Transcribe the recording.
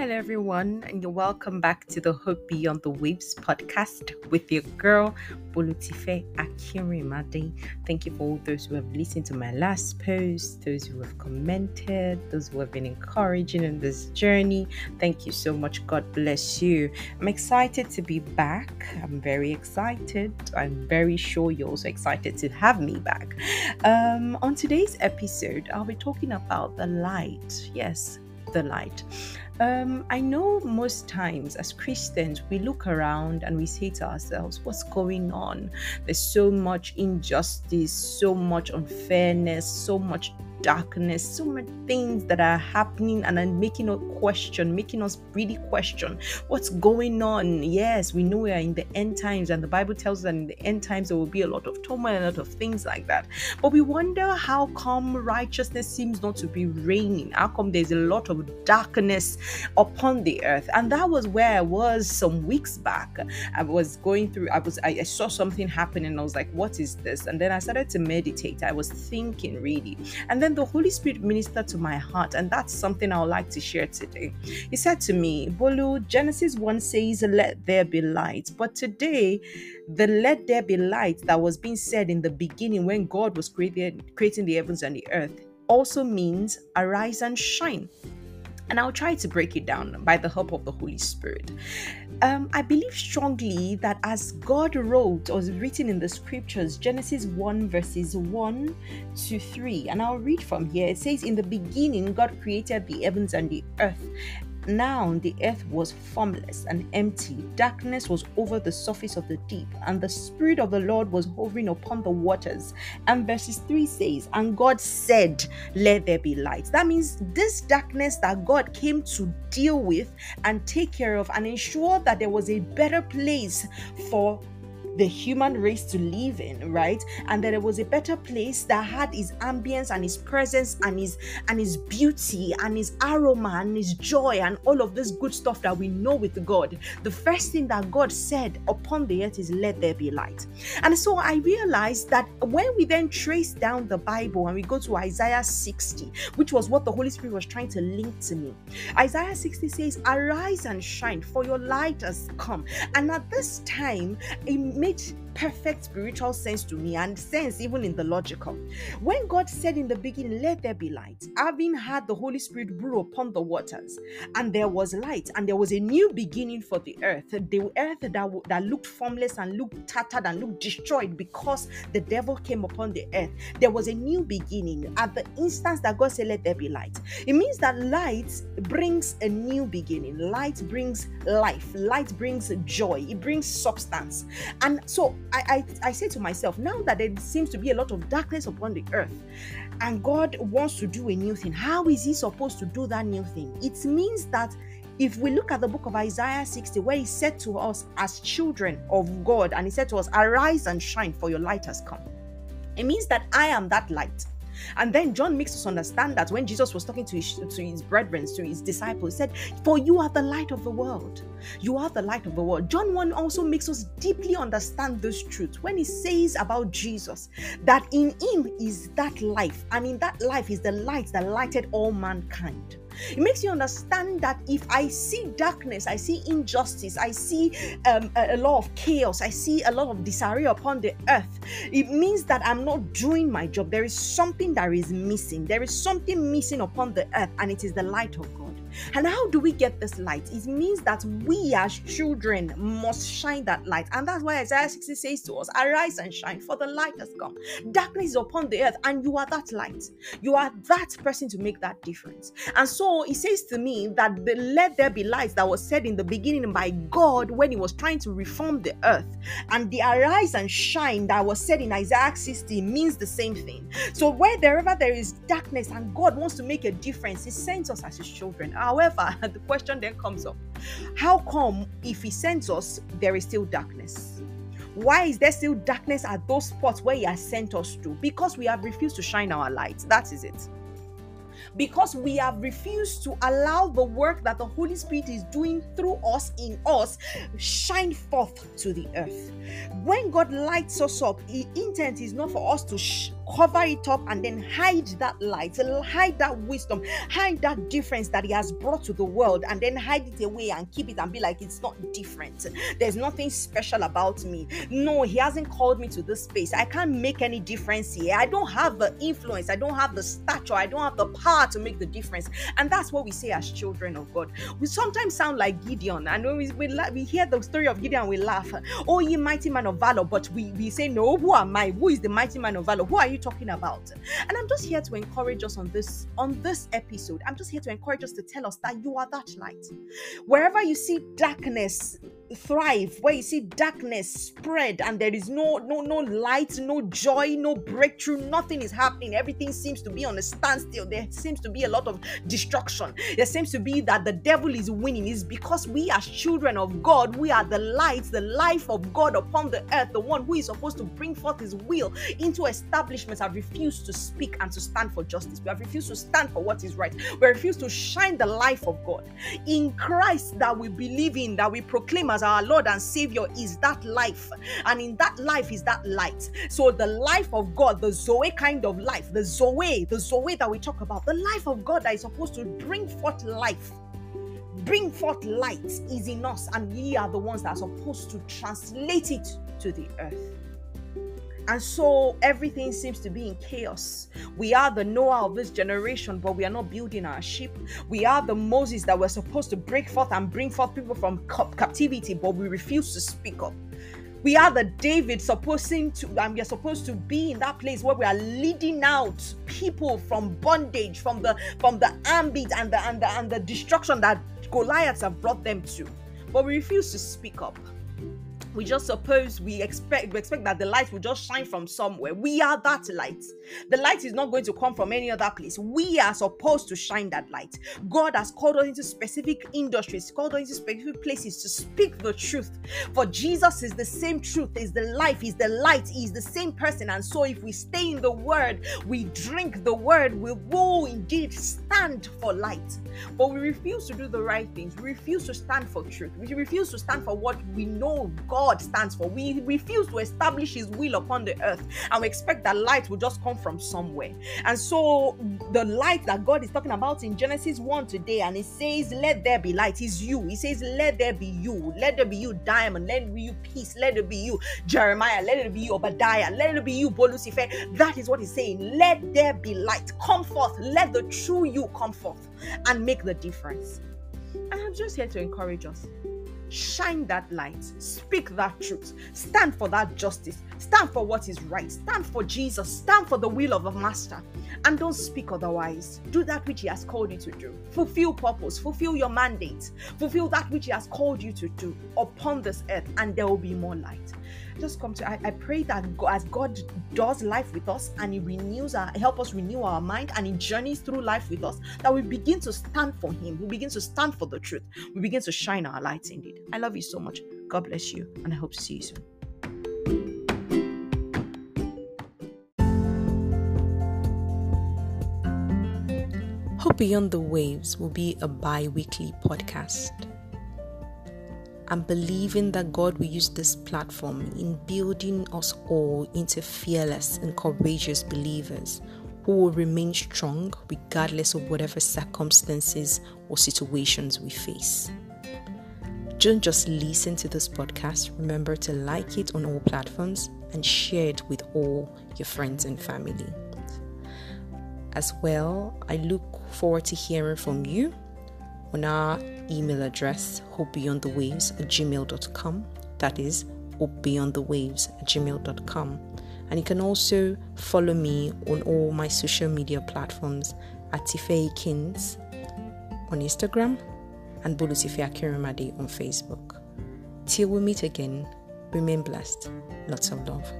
Hello, everyone, and you're welcome back to the Hope Beyond the Waves podcast with your girl, Bolutife Akirimade. Thank you for all those who have listened to my last post, those who have commented, those who have been encouraging in this journey. Thank you so much. God bless you. I'm excited to be back. I'm very excited. I'm very sure you're also excited to have me back. Um, on today's episode, I'll be talking about the light. Yes, the light. Um, I know most times as Christians, we look around and we say to ourselves, What's going on? There's so much injustice, so much unfairness, so much darkness, so many things that are happening and are making us question, making us really question what's going on. Yes, we know we are in the end times, and the Bible tells us that in the end times there will be a lot of turmoil, a lot of things like that. But we wonder how come righteousness seems not to be reigning? How come there's a lot of darkness upon the earth? And that was where I was some weeks back. I was going through, I was I, I saw something happen and I was like, what is this? And then I started to meditate. I was thinking really. And then then the Holy Spirit ministered to my heart, and that's something I would like to share today. He said to me, Bolu, Genesis 1 says, Let there be light. But today, the let there be light that was being said in the beginning when God was creating the heavens and the earth also means arise and shine and I'll try to break it down by the help of the Holy Spirit. Um, I believe strongly that as God wrote or written in the scriptures, Genesis 1 verses 1 to 3, and I'll read from here. It says, In the beginning, God created the heavens and the earth, now the earth was formless and empty, darkness was over the surface of the deep, and the Spirit of the Lord was hovering upon the waters. And verses 3 says, And God said, Let there be light. That means this darkness that God came to deal with and take care of and ensure that there was a better place for the human race to live in, right? And that it was a better place that had his ambience and his presence and his and his beauty and his aroma and his joy and all of this good stuff that we know with God. The first thing that God said upon the earth is let there be light. And so I realized that when we then trace down the Bible and we go to Isaiah 60, which was what the Holy Spirit was trying to link to me. Isaiah 60 says, Arise and shine, for your light has come. And at this time, it made perfect spiritual sense to me and sense even in the logical. When God said in the beginning, Let there be light, having had the Holy Spirit brew upon the waters, and there was light, and there was a new beginning for the earth, the earth that, that looked formless and looked tattered and looked destroyed because the devil came upon the earth, there was a new beginning at the instance that God said, Let there be light. It means that light brings a new beginning, light brings life, light brings joy, it brings substance. And so I, I, I say to myself, now that there seems to be a lot of darkness upon the earth, and God wants to do a new thing, how is He supposed to do that new thing? It means that if we look at the book of Isaiah 60, where He said to us as children of God, and He said to us, Arise and shine, for your light has come. It means that I am that light. And then John makes us understand that when Jesus was talking to his, to his brethren, to his disciples, he said, For you are the light of the world. You are the light of the world. John 1 also makes us deeply understand this truth when he says about Jesus that in him is that life, and in that life is the light that lighted all mankind. It makes you understand that if I see darkness, I see injustice, I see um, a, a lot of chaos, I see a lot of disarray upon the earth, it means that I'm not doing my job. There is something that is missing. There is something missing upon the earth, and it is the light of God. And how do we get this light? It means that we as children must shine that light. And that's why Isaiah 60 says to us, Arise and shine, for the light has come. Darkness is upon the earth, and you are that light. You are that person to make that difference. And so he says to me that the let there be light that was said in the beginning by God when he was trying to reform the earth, and the arise and shine that was said in Isaiah 60 means the same thing. So wherever there is darkness and God wants to make a difference, he sends us as his children. However, the question then comes up how come if He sends us, there is still darkness? Why is there still darkness at those spots where He has sent us to? Because we have refused to shine our light. That is it. Because we have refused to allow the work that the Holy Spirit is doing through us, in us, shine forth to the earth. When God lights us up, the intent is not for us to sh- cover it up and then hide that light, hide that wisdom, hide that difference that He has brought to the world, and then hide it away and keep it and be like it's not different. There's nothing special about me. No, He hasn't called me to this space. I can't make any difference here. I don't have the influence, I don't have the stature, I don't have the power to make the difference. And that's what we say as children of God. We sometimes sound like Gideon, and when we, we, we hear the story of Gideon, we laugh. Oh, ye mighty man of valor, but we, we say, No, who am I? Who is the mighty man of valor? Who are you talking about? And I'm just here to encourage us on this on this episode. I'm just here to encourage us to tell us that you are that light. Wherever you see darkness thrive where you see darkness spread and there is no no no light no joy no breakthrough nothing is happening. Everything seems to be on a standstill. There seems to be a lot of destruction. There seems to be that the devil is winning. Is because we as children of god. We are the light the life of god upon the earth the one who is supposed to bring forth his will into establishments. Have refused to speak and to stand for justice. We have refused to stand for what is right. We refuse to shine the life of god. In christ that we believe in that we proclaim as as our Lord and Savior is that life. And in that life is that light. So the life of God, the Zoe kind of life, the Zoe, the Zoe that we talk about, the life of God that is supposed to bring forth life bring forth light is in us, and we are the ones that are supposed to translate it to the earth. And so everything seems to be in chaos. We are the Noah of this generation, but we are not building our ship. We are the Moses that we're supposed to break forth and bring forth people from captivity, but we refuse to speak up. We are the David supposing to, and we are supposed to be in that place where we are leading out people from bondage, from the from the ambit and the and the and the destruction that Goliaths have brought them to. But we refuse to speak up we just suppose we expect we expect that the light will just shine from somewhere. We are that light. The light is not going to come from any other place. We are supposed to shine that light. God has called us into specific industries called us into specific places to speak the truth. For jesus is the same truth is the life is the light is the same person. And so if we stay in the word we drink the word we will indeed stand for light. But we refuse to do the right things. We refuse to stand for truth. We refuse to stand for what we know god God stands for. We refuse to establish His will upon the earth and we expect that light will just come from somewhere. And so, the light that God is talking about in Genesis 1 today, and He says, Let there be light, is you. He says, Let there be you. Let there be you, Diamond. Let there be you, Peace. Let there be you, Jeremiah. Let it be you, Obadiah. Let it be you, Bolutife. That is what He's saying. Let there be light. Come forth. Let the true you come forth and make the difference. And I'm just here to encourage us shine that light, speak that truth, stand for that justice, stand for what is right, stand for Jesus, stand for the will of the Master, and don't speak otherwise. Do that which He has called you to do. Fulfill purpose, fulfill your mandate, fulfill that which He has called you to do upon this earth, and there will be more light just come to I, I pray that God, as God does life with us and He renews our help us renew our mind and He journeys through life with us, that we begin to stand for Him. We begin to stand for the truth. We begin to shine our lights indeed. I love you so much. God bless you, and I hope to see you soon. Beyond the Waves will be a bi weekly podcast. I'm believing that God will use this platform in building us all into fearless and courageous believers who will remain strong regardless of whatever circumstances or situations we face. Don't just listen to this podcast, remember to like it on all platforms and share it with all your friends and family. As well, I look forward to hearing from you on our email address, hopebeyondthewaves at gmail.com. That is hopebeyondthewaves at gmail.com. And you can also follow me on all my social media platforms at Tifei Kins on Instagram and Bolutife Akirimade on Facebook. Till we meet again, remain blessed. Lots of love.